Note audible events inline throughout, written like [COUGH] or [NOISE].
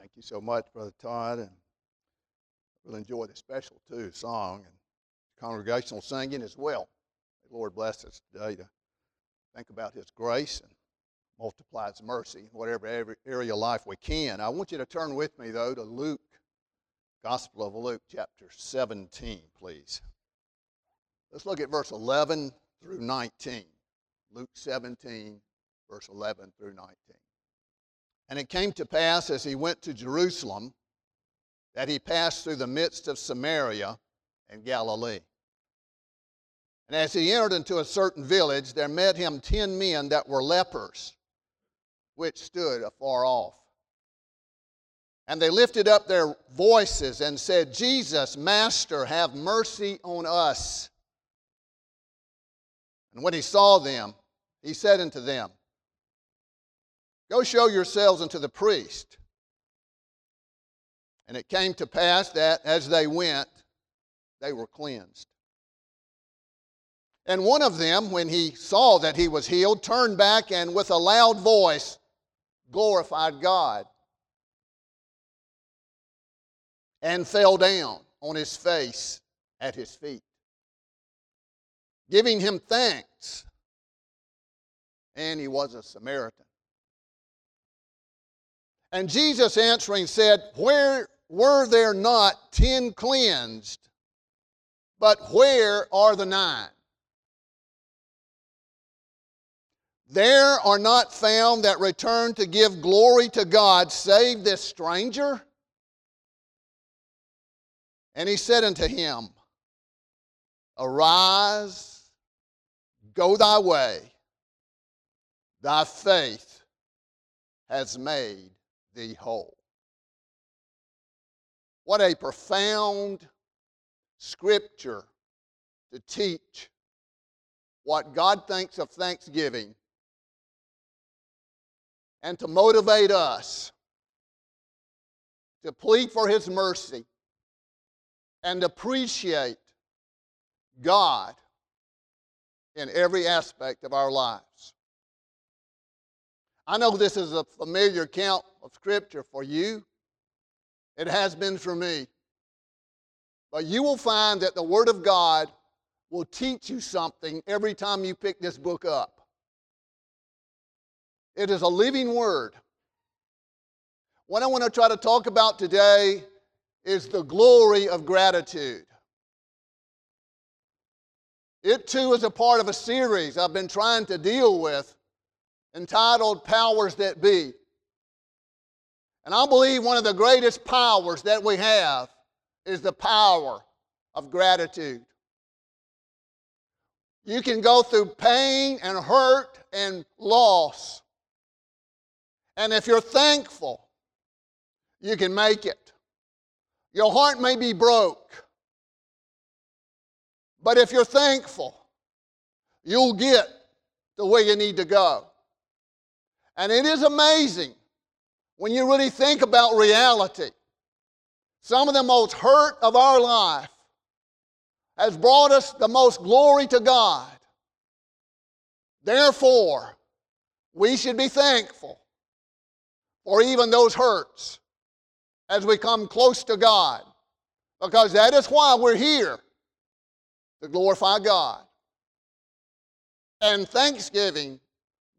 Thank you so much, Brother Todd. And really enjoy the special, too, song and congregational singing as well. The Lord bless us today to think about His grace and multiply His mercy in whatever area of life we can. I want you to turn with me, though, to Luke, Gospel of Luke, chapter 17, please. Let's look at verse 11 through 19. Luke 17, verse 11 through 19. And it came to pass as he went to Jerusalem that he passed through the midst of Samaria and Galilee. And as he entered into a certain village, there met him ten men that were lepers, which stood afar off. And they lifted up their voices and said, Jesus, Master, have mercy on us. And when he saw them, he said unto them, Go show yourselves unto the priest. And it came to pass that as they went, they were cleansed. And one of them, when he saw that he was healed, turned back and with a loud voice glorified God and fell down on his face at his feet, giving him thanks. And he was a Samaritan. And Jesus answering said, Where were there not ten cleansed? But where are the nine? There are not found that return to give glory to God save this stranger? And he said unto him, Arise, go thy way, thy faith has made thee whole. What a profound scripture to teach what God thinks of thanksgiving and to motivate us to plead for His mercy and appreciate God in every aspect of our lives. I know this is a familiar account of Scripture for you. It has been for me. But you will find that the Word of God will teach you something every time you pick this book up. It is a living Word. What I want to try to talk about today is the glory of gratitude. It too is a part of a series I've been trying to deal with entitled Powers That Be. And I believe one of the greatest powers that we have is the power of gratitude. You can go through pain and hurt and loss. And if you're thankful, you can make it. Your heart may be broke. But if you're thankful, you'll get to where you need to go. And it is amazing when you really think about reality. Some of the most hurt of our life has brought us the most glory to God. Therefore, we should be thankful for even those hurts as we come close to God, because that is why we're here to glorify God. And thanksgiving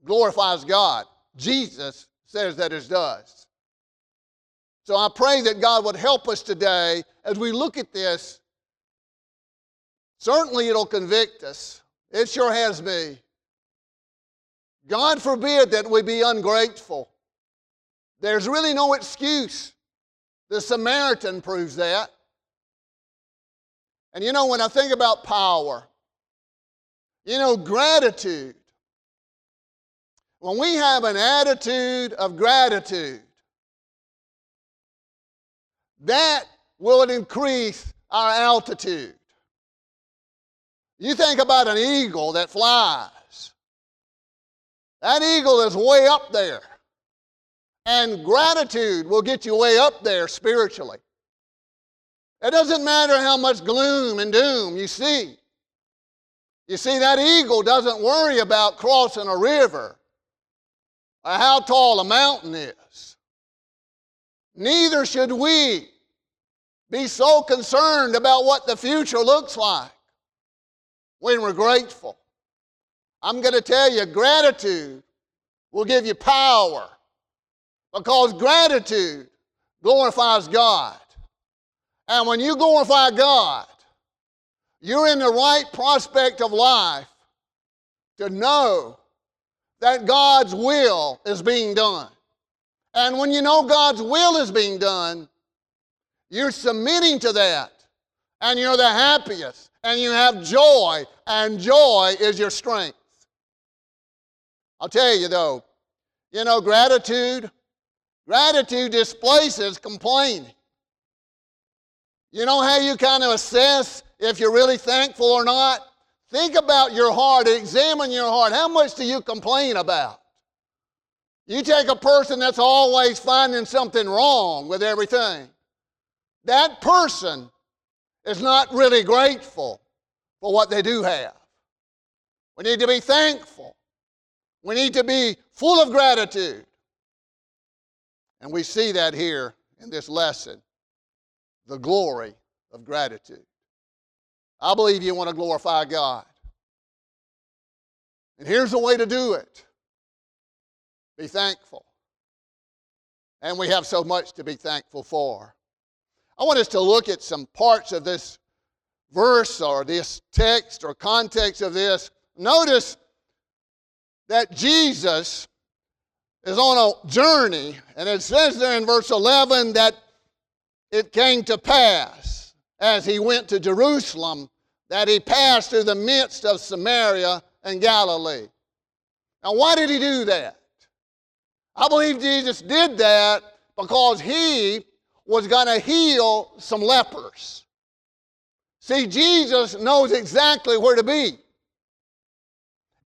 glorifies God. Jesus says that it does. So I pray that God would help us today as we look at this. Certainly it'll convict us. It sure has me. God forbid that we be ungrateful. There's really no excuse. The Samaritan proves that. And you know, when I think about power, you know, gratitude when we have an attitude of gratitude, that will increase our altitude. You think about an eagle that flies. That eagle is way up there. And gratitude will get you way up there spiritually. It doesn't matter how much gloom and doom you see. You see, that eagle doesn't worry about crossing a river how tall a mountain is. Neither should we be so concerned about what the future looks like when we're grateful. I'm going to tell you, gratitude will give you power because gratitude glorifies God. And when you glorify God, you're in the right prospect of life to know that God's will is being done. And when you know God's will is being done, you're submitting to that. And you're the happiest. And you have joy. And joy is your strength. I'll tell you though, you know, gratitude, gratitude displaces complaining. You know how you kind of assess if you're really thankful or not? Think about your heart, examine your heart. How much do you complain about? You take a person that's always finding something wrong with everything. That person is not really grateful for what they do have. We need to be thankful. We need to be full of gratitude. And we see that here in this lesson the glory of gratitude. I believe you want to glorify God. And here's the way to do it be thankful. And we have so much to be thankful for. I want us to look at some parts of this verse or this text or context of this. Notice that Jesus is on a journey, and it says there in verse 11 that it came to pass as he went to Jerusalem that he passed through the midst of Samaria and Galilee. Now, why did he do that? I believe Jesus did that because he was going to heal some lepers. See, Jesus knows exactly where to be.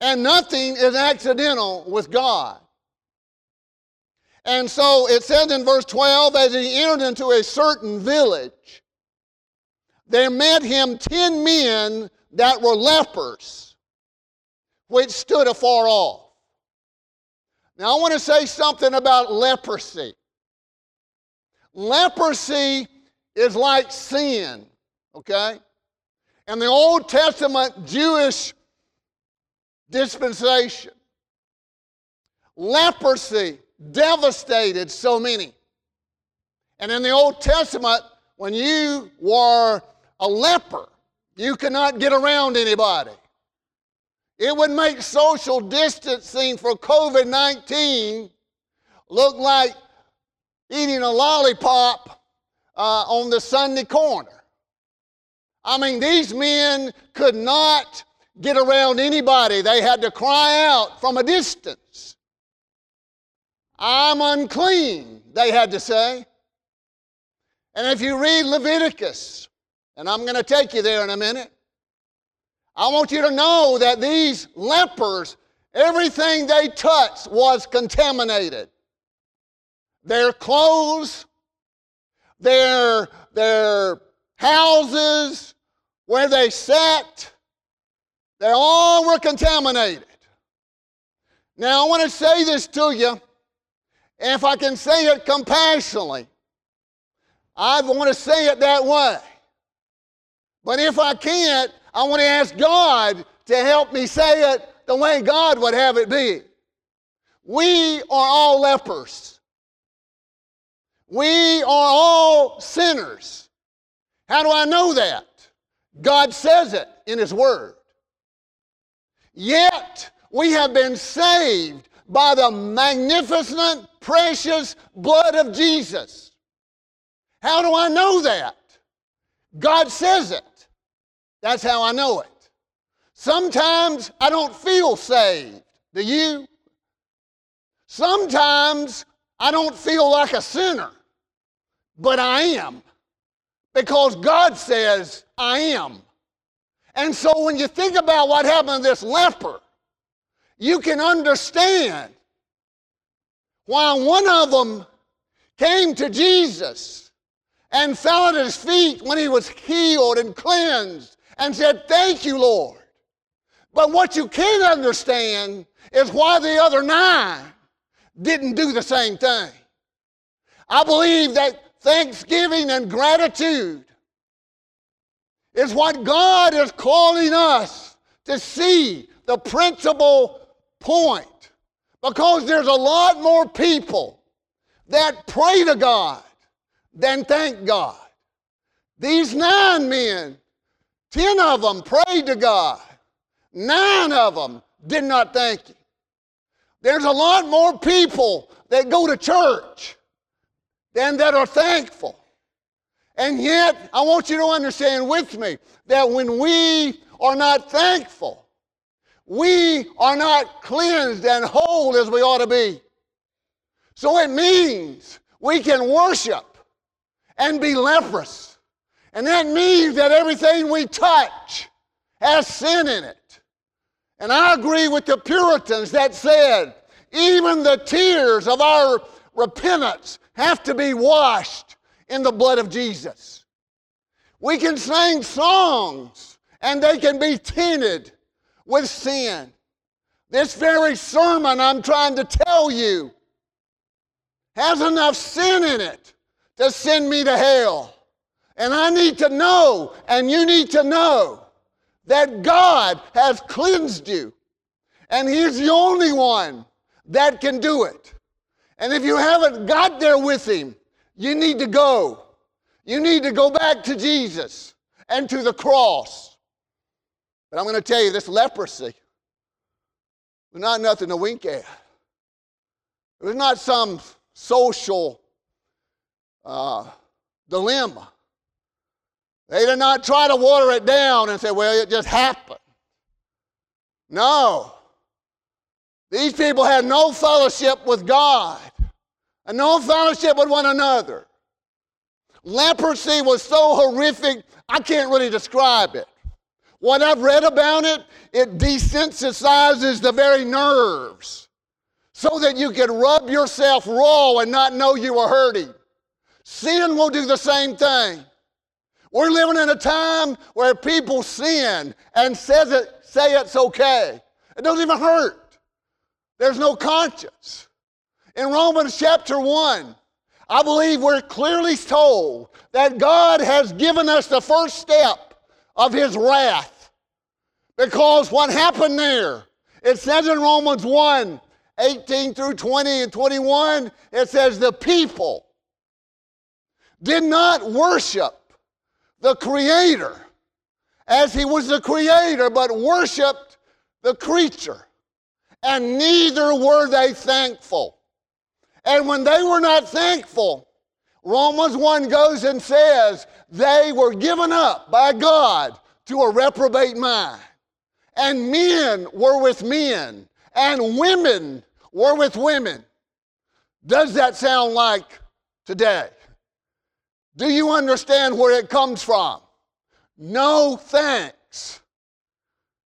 And nothing is accidental with God. And so it says in verse 12 as he entered into a certain village, there met him ten men that were lepers, which stood afar off. Now I want to say something about leprosy. Leprosy is like sin, okay? And the Old Testament Jewish dispensation, leprosy devastated so many. And in the Old Testament, when you were a leper, you cannot get around anybody. It would make social distancing for COVID 19 look like eating a lollipop uh, on the Sunday corner. I mean, these men could not get around anybody, they had to cry out from a distance. I'm unclean, they had to say. And if you read Leviticus, and I'm going to take you there in a minute, I want you to know that these lepers, everything they touched was contaminated. Their clothes, their, their houses, where they sat, they all were contaminated. Now, I want to say this to you, if I can say it compassionately. I want to say it that way. But if I can't, I want to ask God to help me say it the way God would have it be. We are all lepers. We are all sinners. How do I know that? God says it in His Word. Yet we have been saved by the magnificent, precious blood of Jesus. How do I know that? God says it. That's how I know it. Sometimes I don't feel saved. Do you? Sometimes I don't feel like a sinner, but I am because God says I am. And so when you think about what happened to this leper, you can understand why one of them came to Jesus and fell at his feet when he was healed and cleansed and said, Thank you, Lord. But what you can't understand is why the other nine didn't do the same thing. I believe that thanksgiving and gratitude is what God is calling us to see the principal point. Because there's a lot more people that pray to God than thank God. These nine men, ten of them prayed to God, nine of them did not thank Him. There's a lot more people that go to church than that are thankful. And yet, I want you to understand with me that when we are not thankful, we are not cleansed and whole as we ought to be. So it means we can worship and be leprous. And that means that everything we touch has sin in it. And I agree with the Puritans that said, even the tears of our repentance have to be washed in the blood of Jesus. We can sing songs and they can be tainted with sin. This very sermon I'm trying to tell you has enough sin in it to send me to hell. And I need to know, and you need to know, that God has cleansed you. And He's the only one that can do it. And if you haven't got there with Him, you need to go. You need to go back to Jesus and to the cross. But I'm going to tell you this leprosy was not nothing to wink at. It was not some social uh, dilemma. They did not try to water it down and say, well, it just happened. No. These people had no fellowship with God and no fellowship with one another. Leprosy was so horrific, I can't really describe it. What I've read about it, it desensitizes the very nerves so that you can rub yourself raw and not know you are hurting. Sin will do the same thing. We're living in a time where people sin and says it, say it's okay. It doesn't even hurt. There's no conscience. In Romans chapter 1, I believe we're clearly told that God has given us the first step of his wrath. Because what happened there, it says in Romans 1 18 through 20 and 21, it says, The people did not worship the Creator as He was the Creator, but worshiped the creature. And neither were they thankful. And when they were not thankful, Romans 1 goes and says they were given up by God to a reprobate mind. And men were with men, and women were with women. Does that sound like today? Do you understand where it comes from? No thanks.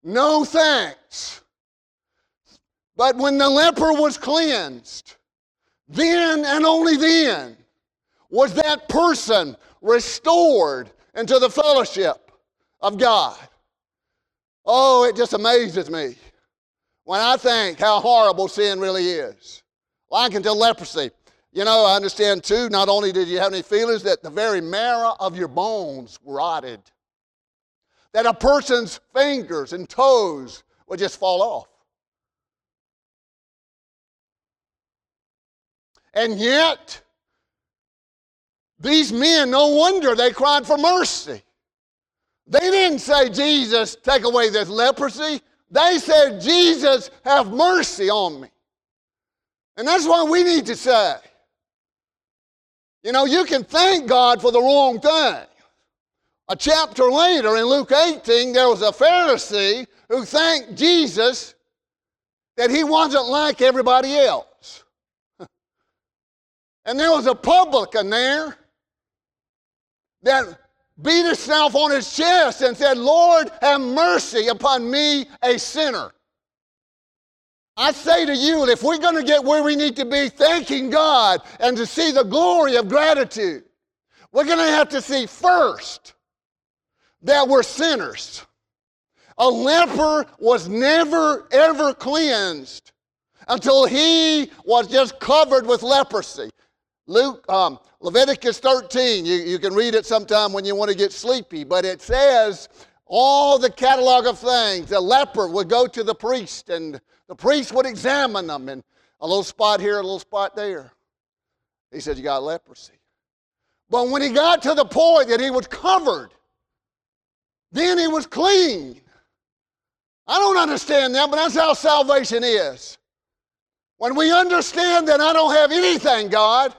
No thanks. But when the leper was cleansed, then and only then was that person restored into the fellowship of God. Oh, it just amazes me when I think how horrible sin really is. Like until leprosy. You know, I understand too, not only did you have any feelings, that the very marrow of your bones rotted. That a person's fingers and toes would just fall off. And yet, these men, no wonder they cried for mercy. They didn't say, Jesus, take away this leprosy. They said, Jesus, have mercy on me. And that's what we need to say. You know, you can thank God for the wrong thing. A chapter later in Luke 18, there was a Pharisee who thanked Jesus that he wasn't like everybody else. [LAUGHS] and there was a publican there that beat himself on his chest and said, Lord, have mercy upon me, a sinner. I say to you, if we're going to get where we need to be, thanking God and to see the glory of gratitude, we're going to have to see first that we're sinners. A leper was never, ever cleansed until he was just covered with leprosy. Luke, um, Leviticus 13, you, you can read it sometime when you want to get sleepy, but it says all the catalog of things. The leper would go to the priest, and the priest would examine them, and a little spot here, a little spot there. He said, You got leprosy. But when he got to the point that he was covered, then he was clean. I don't understand that, but that's how salvation is. When we understand that I don't have anything, God,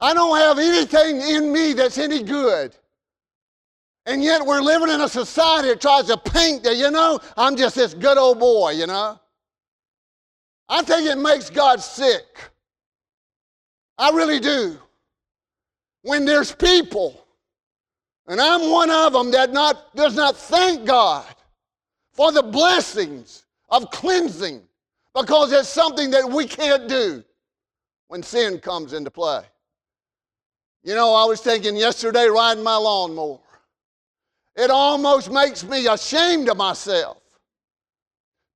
I don't have anything in me that's any good. And yet we're living in a society that tries to paint that, you know, I'm just this good old boy, you know. I think it makes God sick. I really do. When there's people, and I'm one of them that not, does not thank God for the blessings of cleansing because it's something that we can't do when sin comes into play. You know, I was thinking yesterday riding my lawnmower. It almost makes me ashamed of myself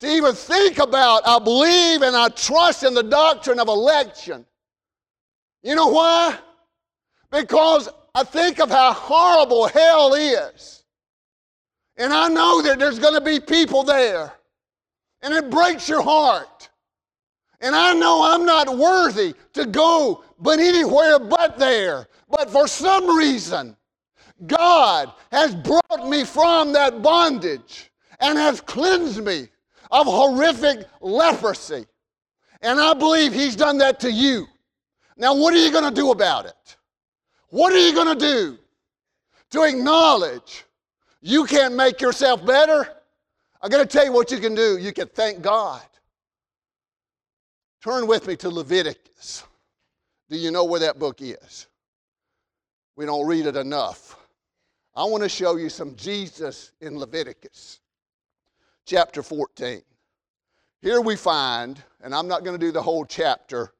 to even think about, I believe and I trust in the doctrine of election. You know why? Because I think of how horrible hell is. And I know that there's going to be people there. And it breaks your heart. And I know I'm not worthy to go but anywhere but there. But for some reason, God has brought me from that bondage and has cleansed me of horrific leprosy. And I believe He's done that to you. Now, what are you going to do about it? What are you going to do to acknowledge you can't make yourself better? I'm going to tell you what you can do. You can thank God. Turn with me to Leviticus. Do you know where that book is? We don't read it enough. I want to show you some Jesus in Leviticus chapter 14. Here we find, and I'm not going to do the whole chapter,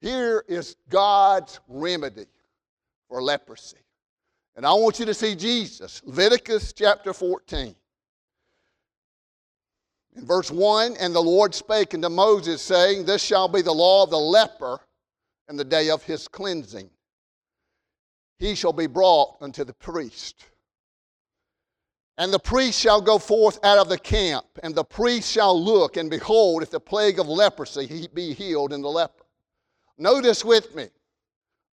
here is God's remedy for leprosy. And I want you to see Jesus, Leviticus chapter 14. In verse 1, and the Lord spake unto Moses, saying, This shall be the law of the leper in the day of his cleansing. He shall be brought unto the priest. And the priest shall go forth out of the camp, and the priest shall look, and behold, if the plague of leprosy be healed in the leper. Notice with me,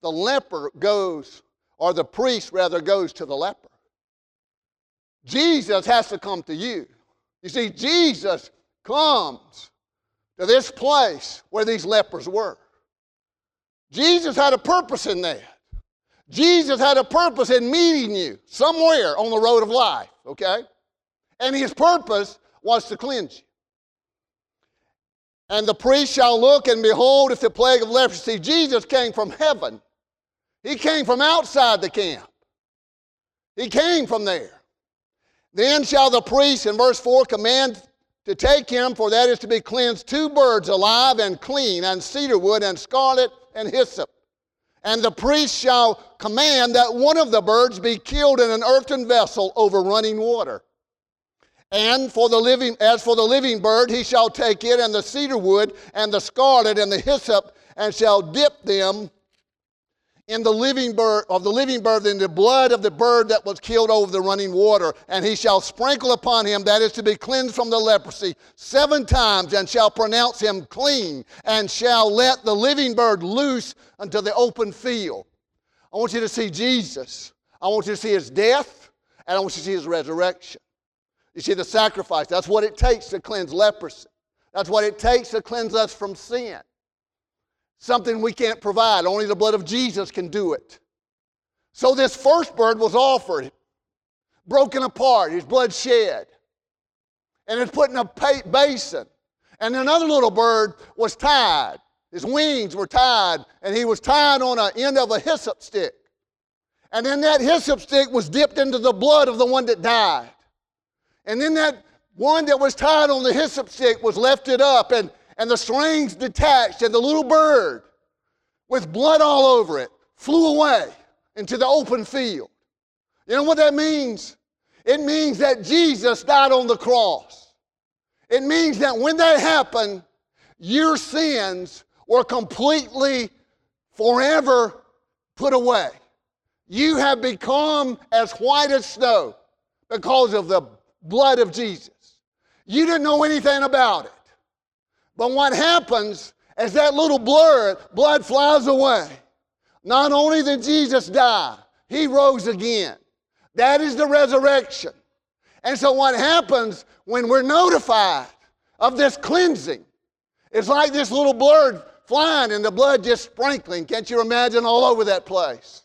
the leper goes, or the priest rather goes to the leper. Jesus has to come to you. You see, Jesus comes to this place where these lepers were. Jesus had a purpose in that. Jesus had a purpose in meeting you somewhere on the road of life, okay? And his purpose was to cleanse you. And the priest shall look and behold if the plague of leprosy. Jesus came from heaven. He came from outside the camp. He came from there. Then shall the priest, in verse 4, command to take him, for that is to be cleansed, two birds alive and clean, and cedar wood, and scarlet, and hyssop. And the priest shall command that one of the birds be killed in an earthen vessel over running water. And for the living, as for the living bird, he shall take it and the cedar wood and the scarlet and the hyssop, and shall dip them in the living bird of the living bird in the blood of the bird that was killed over the running water. And he shall sprinkle upon him that is to be cleansed from the leprosy seven times and shall pronounce him clean and shall let the living bird loose unto the open field. I want you to see jesus. I want you to see his death and i want you to see his resurrection. You see the sacrifice. That's what it takes to cleanse leprosy. That's what it takes to cleanse us from sin something we can't provide. Only the blood of Jesus can do it. So this first bird was offered, broken apart, his blood shed, and it's put in a basin. And another little bird was tied. His wings were tied, and he was tied on an end of a hyssop stick. And then that hyssop stick was dipped into the blood of the one that died. And then that one that was tied on the hyssop stick was lifted up, and and the strings detached, and the little bird with blood all over it flew away into the open field. You know what that means? It means that Jesus died on the cross. It means that when that happened, your sins were completely forever put away. You have become as white as snow because of the blood of Jesus. You didn't know anything about it. But what happens as that little blood, blood flies away, not only did Jesus die, he rose again. That is the resurrection. And so, what happens when we're notified of this cleansing? It's like this little bird flying and the blood just sprinkling. Can't you imagine all over that place?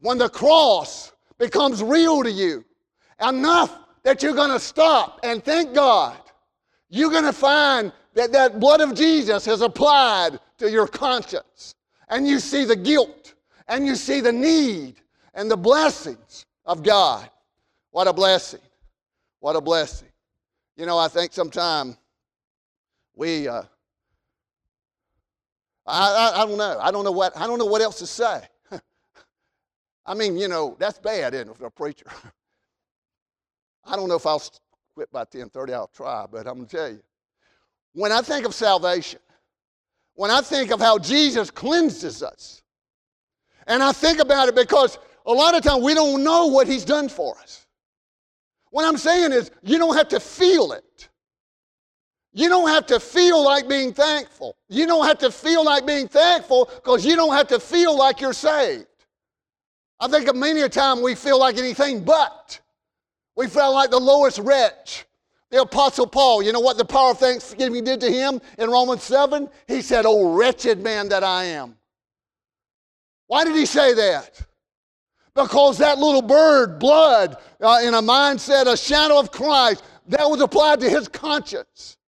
When the cross becomes real to you, enough that you're going to stop and thank God, you're going to find that that blood of Jesus has applied to your conscience. And you see the guilt, and you see the need, and the blessings of God. What a blessing. What a blessing. You know, I think sometimes we, uh, I, I, I, don't know. I don't know what, I don't know what else to say. [LAUGHS] I mean, you know, that's bad, isn't it, for a preacher? [LAUGHS] I don't know if I'll quit by 10:30. I'll try, but I'm going to tell you. When I think of salvation, when I think of how Jesus cleanses us, and I think about it because a lot of times we don't know what he's done for us. What I'm saying is, you don't have to feel it. You don't have to feel like being thankful. You don't have to feel like being thankful because you don't have to feel like you're saved. I think of many a time we feel like anything but. We feel like the lowest wretch. The Apostle Paul, you know what the power of thanksgiving did to him in Romans 7? He said, Oh, wretched man that I am. Why did he say that? Because that little bird, blood, uh, in a mindset, a shadow of Christ, that was applied to his conscience.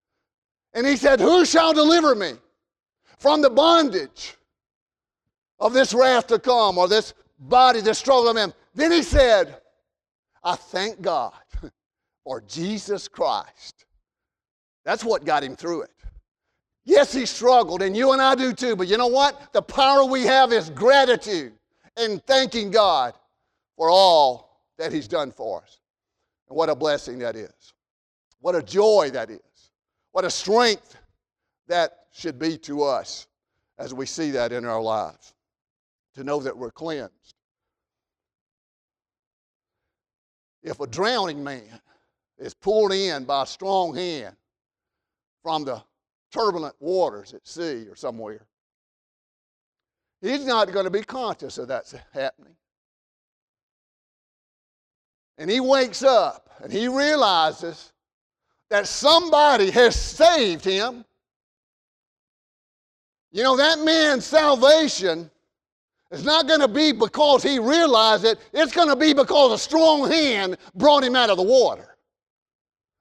And he said, Who shall deliver me from the bondage of this wrath to come or this body, this struggle of? Then he said, I thank God for Jesus Christ. That's what got him through it. Yes, he struggled, and you and I do too, but you know what? The power we have is gratitude and thanking God for all that He's done for us. And what a blessing that is. What a joy that is. What a strength that should be to us as we see that in our lives. To know that we're cleansed. If a drowning man is pulled in by a strong hand from the turbulent waters at sea or somewhere, He's not going to be conscious of that happening. And he wakes up and he realizes that somebody has saved him. You know, that man's salvation is not going to be because he realized it, it's going to be because a strong hand brought him out of the water.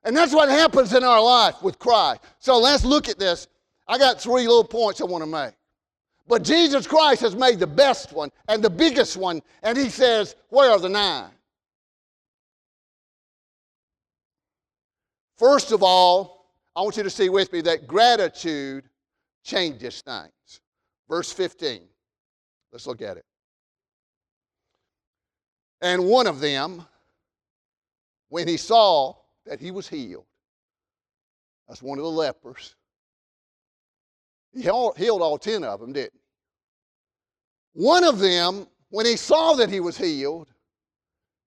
And that's what happens in our life with Christ. So let's look at this. I got three little points I want to make. But Jesus Christ has made the best one and the biggest one, and he says, Where are the nine? First of all, I want you to see with me that gratitude changes things. Verse 15. Let's look at it. And one of them, when he saw that he was healed, that's one of the lepers, he healed all 10 of them, didn't he? One of them, when he saw that he was healed,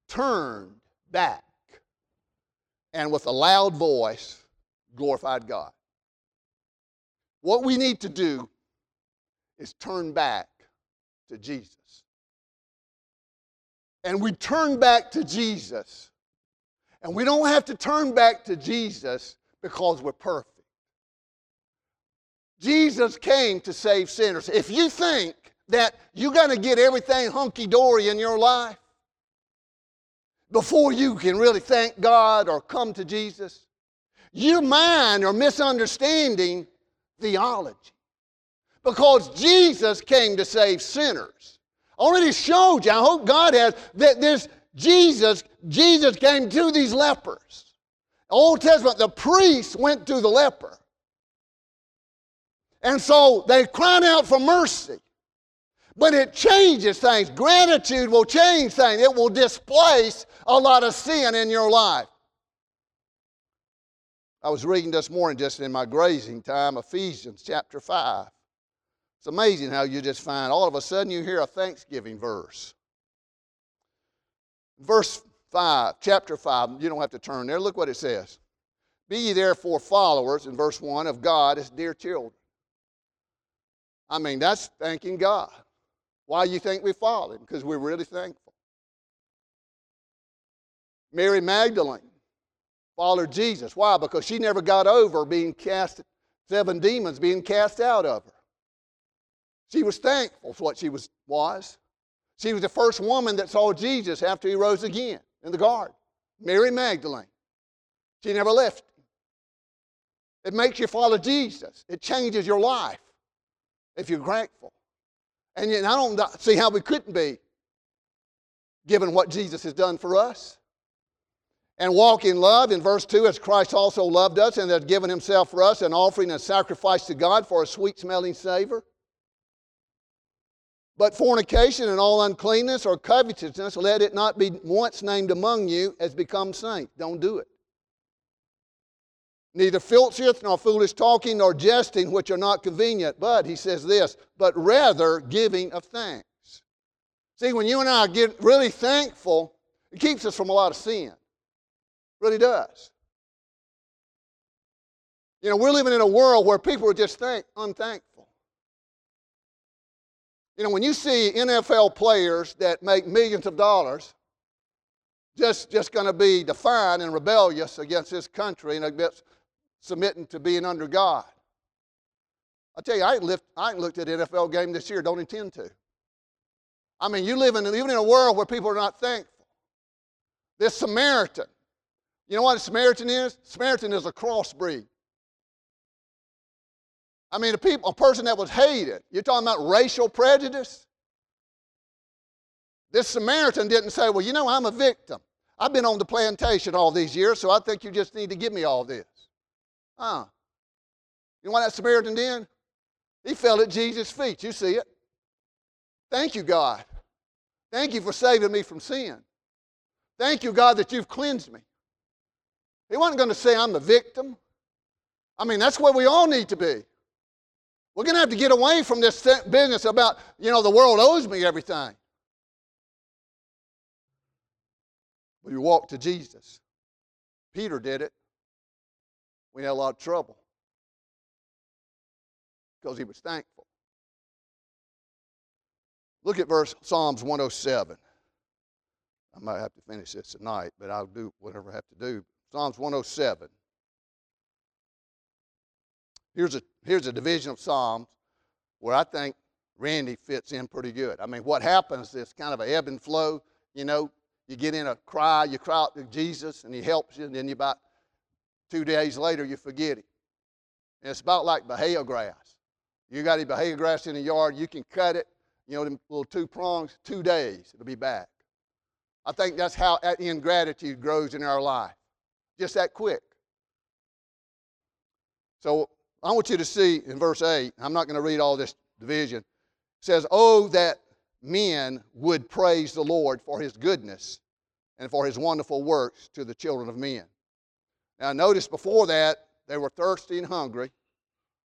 turned back and with a loud voice glorified God. What we need to do is turn back to Jesus. And we turn back to Jesus. And we don't have to turn back to Jesus because we're perfect. Jesus came to save sinners. If you think that you're going to get everything hunky dory in your life before you can really thank God or come to Jesus, your mind are misunderstanding theology. Because Jesus came to save sinners. I already showed you, I hope God has, that this Jesus, Jesus came to these lepers. Old Testament, the priest went to the leper. And so they cried out for mercy. But it changes things. Gratitude will change things, it will displace a lot of sin in your life. I was reading this morning just in my grazing time Ephesians chapter 5, It's amazing how you just find all of a sudden you hear a Thanksgiving verse. Verse 5, chapter 5, you don't have to turn there. Look what it says. Be ye therefore followers, in verse 1, of God as dear children. I mean, that's thanking God. Why you think we follow him? Because we're really thankful. Mary Magdalene followed Jesus. Why? Because she never got over being cast, seven demons being cast out of her. She was thankful for what she was. was. She was the first woman that saw Jesus after he rose again in the garden. Mary Magdalene. She never left. It makes you follow Jesus. It changes your life if you're grateful. And I don't see how we couldn't be, given what Jesus has done for us. And walk in love, in verse 2, as Christ also loved us and has given himself for us, an offering and sacrifice to God for a sweet smelling savor. But fornication and all uncleanness or covetousness, let it not be once named among you as become saints. Don't do it. Neither filthiest nor foolish talking nor jesting, which are not convenient, but, he says this, but rather giving of thanks. See, when you and I get really thankful, it keeps us from a lot of sin. It really does. You know, we're living in a world where people are just thank, unthankful. You know, when you see NFL players that make millions of dollars, just, just going to be defiant and rebellious against this country and against submitting to being under God. I tell you, I ain't, lift, I ain't looked at an NFL game this year, don't intend to. I mean, you live in, even in a world where people are not thankful. This Samaritan, you know what a Samaritan is? Samaritan is a crossbreed. I mean, a, people, a person that was hated. You're talking about racial prejudice? This Samaritan didn't say, Well, you know, I'm a victim. I've been on the plantation all these years, so I think you just need to give me all this. Huh. You know what that Samaritan did? He fell at Jesus' feet. You see it. Thank you, God. Thank you for saving me from sin. Thank you, God, that you've cleansed me. He wasn't going to say, I'm the victim. I mean, that's where we all need to be. We're going to have to get away from this business about, you know, the world owes me everything. You walk to Jesus. Peter did it. We had a lot of trouble because he was thankful. Look at verse Psalms 107. I might have to finish this tonight, but I'll do whatever I have to do. Psalms 107. Here's a, here's a division of Psalms where I think Randy fits in pretty good. I mean, what happens is kind of a ebb and flow. You know, you get in a cry, you cry out to Jesus, and he helps you, and then you about two days later you forget it. And it's about like bahia grass. You got any bahia grass in the yard, you can cut it, you know, them little two prongs, two days, it'll be back. I think that's how ingratitude grows in our life. Just that quick. So I want you to see in verse 8, I'm not going to read all this division. It says, Oh, that men would praise the Lord for his goodness and for his wonderful works to the children of men. Now, notice before that, they were thirsty and hungry,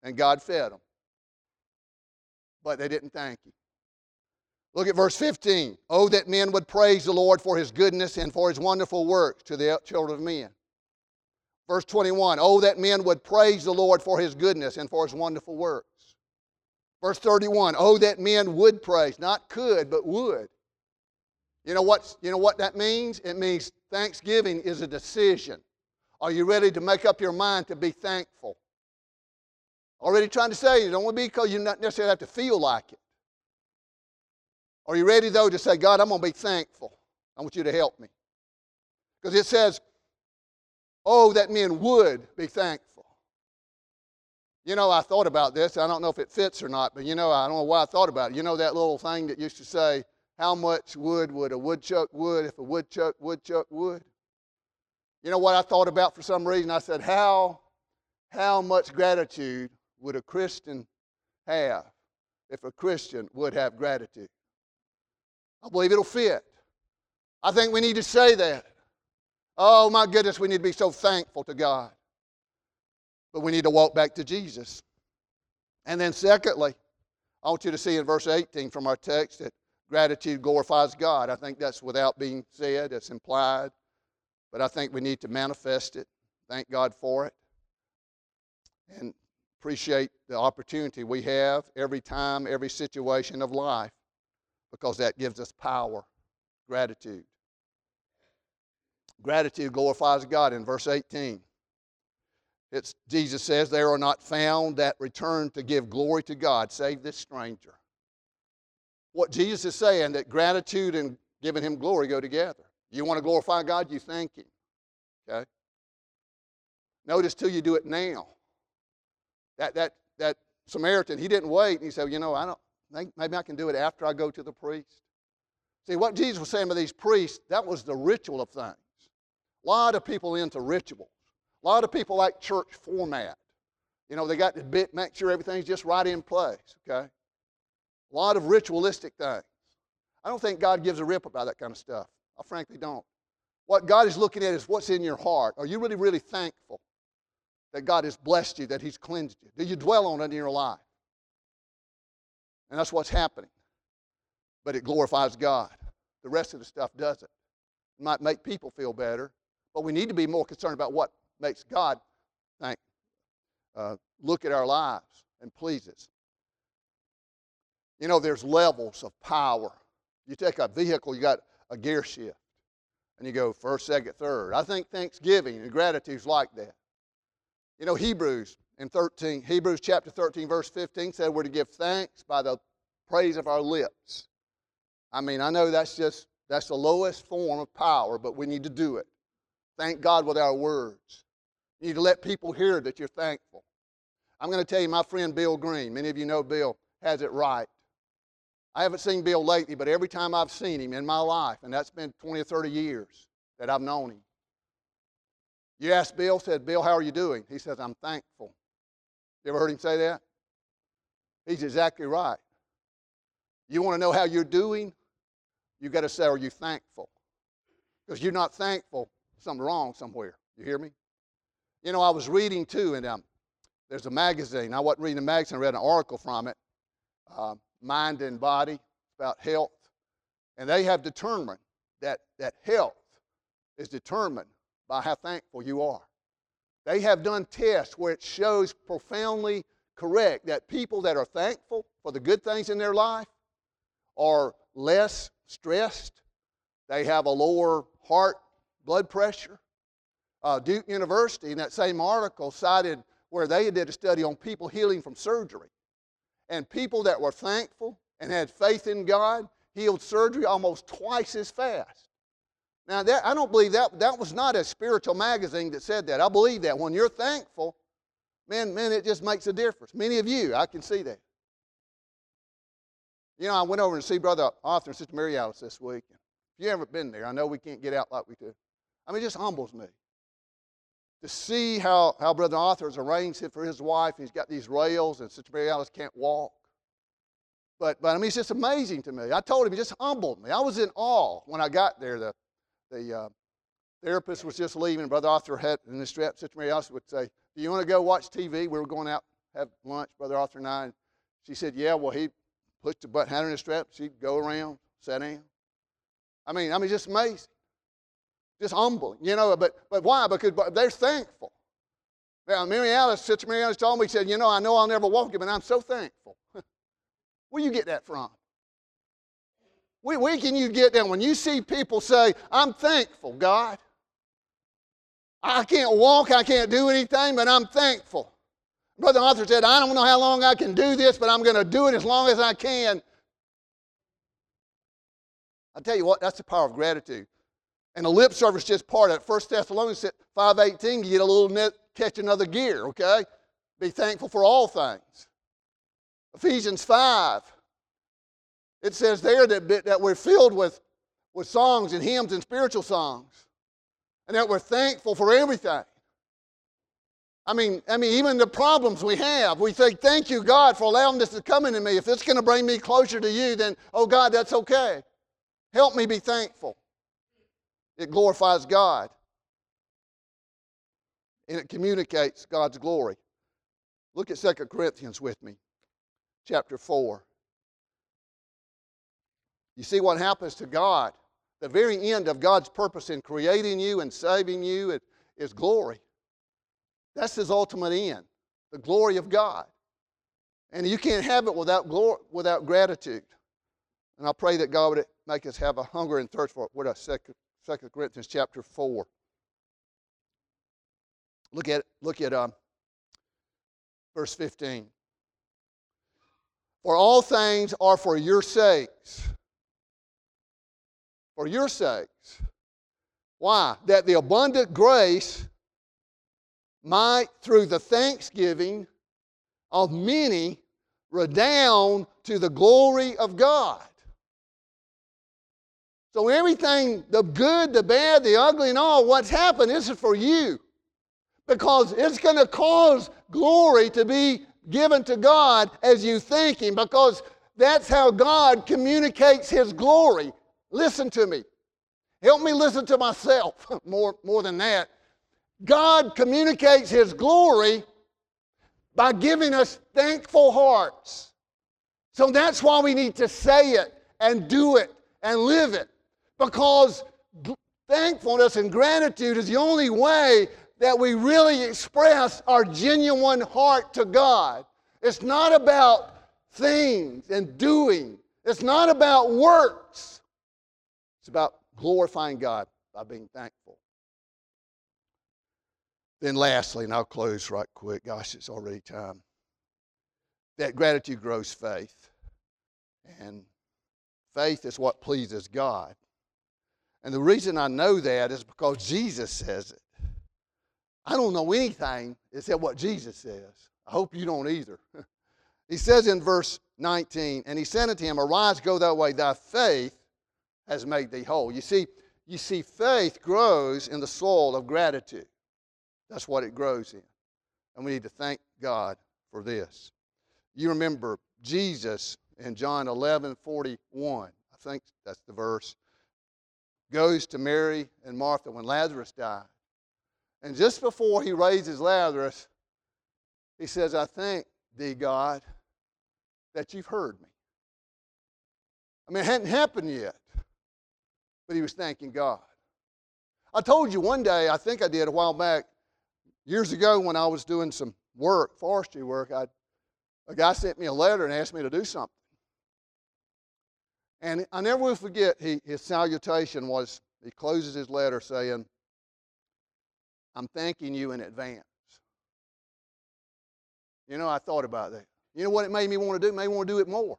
and God fed them. But they didn't thank Him. Look at verse 15. Oh, that men would praise the Lord for His goodness and for His wonderful works to the children of men. Verse 21 Oh, that men would praise the Lord for his goodness and for his wonderful works. Verse 31 Oh, that men would praise, not could, but would. You know, what, you know what that means? It means thanksgiving is a decision. Are you ready to make up your mind to be thankful? Already trying to say you don't want to be because you not necessarily have to feel like it. Are you ready, though, to say, God, I'm going to be thankful? I want you to help me. Because it says, Oh, that men would be thankful. You know, I thought about this. I don't know if it fits or not, but you know, I don't know why I thought about it. You know that little thing that used to say, How much wood would a woodchuck wood if a woodchuck woodchuck would? You know what I thought about for some reason? I said, How, how much gratitude would a Christian have if a Christian would have gratitude? I believe it'll fit. I think we need to say that. Oh my goodness, we need to be so thankful to God. But we need to walk back to Jesus. And then, secondly, I want you to see in verse 18 from our text that gratitude glorifies God. I think that's without being said, it's implied. But I think we need to manifest it. Thank God for it. And appreciate the opportunity we have every time, every situation of life, because that gives us power. Gratitude. Gratitude glorifies God in verse 18. It's, Jesus says, There are not found that return to give glory to God, save this stranger. What Jesus is saying, that gratitude and giving Him glory go together. You want to glorify God, you thank Him. Okay? Notice too, you do it now. That, that, that Samaritan, he didn't wait and he said, You know, I don't maybe I can do it after I go to the priest. See, what Jesus was saying to these priests, that was the ritual of things. A lot of people into rituals. A lot of people like church format. You know, they got to bit, make sure everything's just right in place, okay? A lot of ritualistic things. I don't think God gives a rip about that kind of stuff. I frankly don't. What God is looking at is what's in your heart. Are you really, really thankful that God has blessed you, that He's cleansed you? Do you dwell on it in your life? And that's what's happening. But it glorifies God. The rest of the stuff doesn't. It might make people feel better, but we need to be more concerned about what makes God thank, uh, look at our lives and please us. You know, there's levels of power. You take a vehicle, you got a gear shift, and you go first, second, third. I think Thanksgiving and gratitude is like that. You know, Hebrews in 13, Hebrews chapter 13, verse 15 said we're to give thanks by the praise of our lips. I mean, I know that's just that's the lowest form of power, but we need to do it. Thank God with our words. You need to let people hear that you're thankful. I'm going to tell you, my friend Bill Green, many of you know Bill, has it right. I haven't seen Bill lately, but every time I've seen him in my life, and that's been 20 or 30 years that I've known him, you ask Bill, said, Bill, how are you doing? He says, I'm thankful. You ever heard him say that? He's exactly right. You want to know how you're doing? You got to say, Are you thankful? Because you're not thankful, something wrong somewhere. You hear me? You know, I was reading too, and um, there's a magazine. I wasn't reading a magazine, I read an article from it, uh, Mind and Body, about health. And they have determined that, that health is determined by how thankful you are. They have done tests where it shows profoundly correct that people that are thankful for the good things in their life are less stressed. They have a lower heart blood pressure. Uh, Duke University, in that same article, cited where they did a study on people healing from surgery. And people that were thankful and had faith in God healed surgery almost twice as fast. Now, that, I don't believe that, that was not a spiritual magazine that said that. I believe that when you're thankful, man, man, it just makes a difference. Many of you, I can see that. You know, I went over to see Brother Arthur and Sister Mary Alice this week. If you haven't been there, I know we can't get out like we do. I mean, it just humbles me to see how, how Brother Arthur has arranged it for his wife. He's got these rails, and Sister Mary Alice can't walk. But, but I mean, it's just amazing to me. I told him, it just humbled me. I was in awe when I got there. The, the uh, therapist was just leaving. Brother Arthur had in the strap. Sister Mary Alice would say, Do you want to go watch TV? We were going out, have lunch, Brother Arthur and I. And she said, Yeah, well, he pushed the button, had her in the strap. She'd go around, sit down. I mean, I mean, just amazing. Just humbling, you know. But, but why? Because they're thankful. Now, Mary Alice, Sister Mary Alice told me, she said, You know, I know I'll never walk it, but I'm so thankful. [LAUGHS] Where you get that from? Where, where can you get that? When you see people say, I'm thankful, God. I can't walk, I can't do anything, but I'm thankful. Brother Arthur said, I don't know how long I can do this, but I'm going to do it as long as I can. I tell you what, that's the power of gratitude. And the lip service just part of it. First Thessalonians 5.18, you get a little net, catch another gear, okay? Be thankful for all things. Ephesians 5, it says there that, that we're filled with, with songs and hymns and spiritual songs. And that we're thankful for everything. I mean, I mean, even the problems we have, we say, thank you, God, for allowing this to come into me. If it's going to bring me closer to you, then, oh, God, that's okay. Help me be thankful. It glorifies God. And it communicates God's glory. Look at 2 Corinthians with me, chapter 4. You see what happens to God. The very end of God's purpose in creating you and saving you is glory. That's his ultimate end, the glory of God. And you can't have it without, glory, without gratitude. And I pray that God would make us have a hunger and thirst for it. What a second, Second Corinthians chapter 4. Look at, look at um, verse 15. For all things are for your sakes. For your sakes. Why? That the abundant grace might, through the thanksgiving of many, redound to the glory of God. So everything, the good, the bad, the ugly, and all, what's happened, this is for you. Because it's going to cause glory to be given to God as you think Him, because that's how God communicates His glory. Listen to me. Help me listen to myself [LAUGHS] more, more than that. God communicates His glory by giving us thankful hearts. So that's why we need to say it and do it and live it. Because thankfulness and gratitude is the only way that we really express our genuine heart to God. It's not about things and doing, it's not about works. It's about glorifying God by being thankful. Then, lastly, and I'll close right quick. Gosh, it's already time. That gratitude grows faith. And faith is what pleases God. And the reason I know that is because Jesus says it. I don't know anything except what Jesus says. I hope you don't either. [LAUGHS] he says in verse 19, and he said unto him, Arise, go that way, thy faith has made thee whole. You see, you see, faith grows in the soil of gratitude. That's what it grows in. And we need to thank God for this. You remember Jesus in John 11 41. I think that's the verse goes to Mary and Martha when Lazarus died. And just before he raises Lazarus, he says, I thank thee, God, that you've heard me. I mean, it hadn't happened yet, but he was thanking God. I told you one day, I think I did a while back, years ago when I was doing some work, forestry work, I, a guy sent me a letter and asked me to do something. And I never will forget, he, his salutation was he closes his letter saying, I'm thanking you in advance. You know, I thought about that. You know what it made me want to do? Made me want to do it more.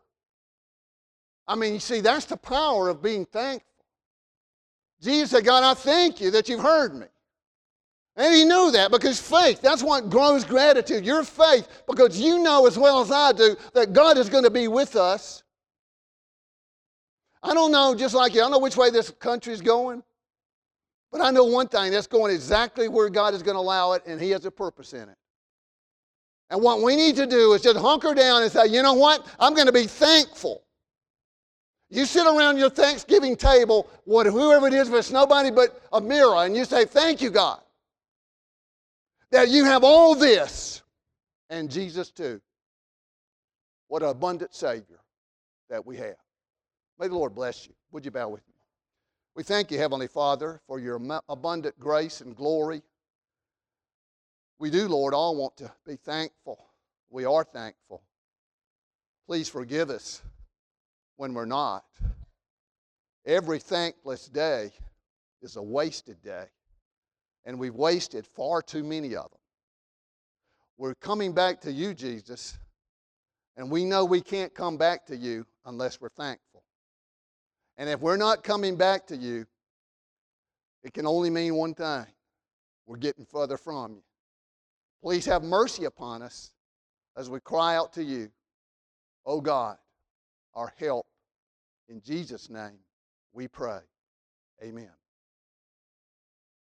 I mean, you see, that's the power of being thankful. Jesus said, God, I thank you that you've heard me. And he knew that because faith, that's what grows gratitude. Your faith, because you know as well as I do that God is going to be with us I don't know, just like you, I don't know which way this country is going, but I know one thing that's going exactly where God is going to allow it, and He has a purpose in it. And what we need to do is just hunker down and say, you know what? I'm going to be thankful. You sit around your Thanksgiving table, whoever it is, if it's nobody but a mirror, and you say, Thank you, God, that you have all this, and Jesus too. What an abundant Savior that we have. May the Lord bless you. Would you bow with me? We thank you, Heavenly Father, for your abundant grace and glory. We do, Lord, all want to be thankful. We are thankful. Please forgive us when we're not. Every thankless day is a wasted day, and we've wasted far too many of them. We're coming back to you, Jesus, and we know we can't come back to you unless we're thankful. And if we're not coming back to you, it can only mean one thing we're getting further from you. Please have mercy upon us as we cry out to you, O oh God, our help. In Jesus' name we pray. Amen.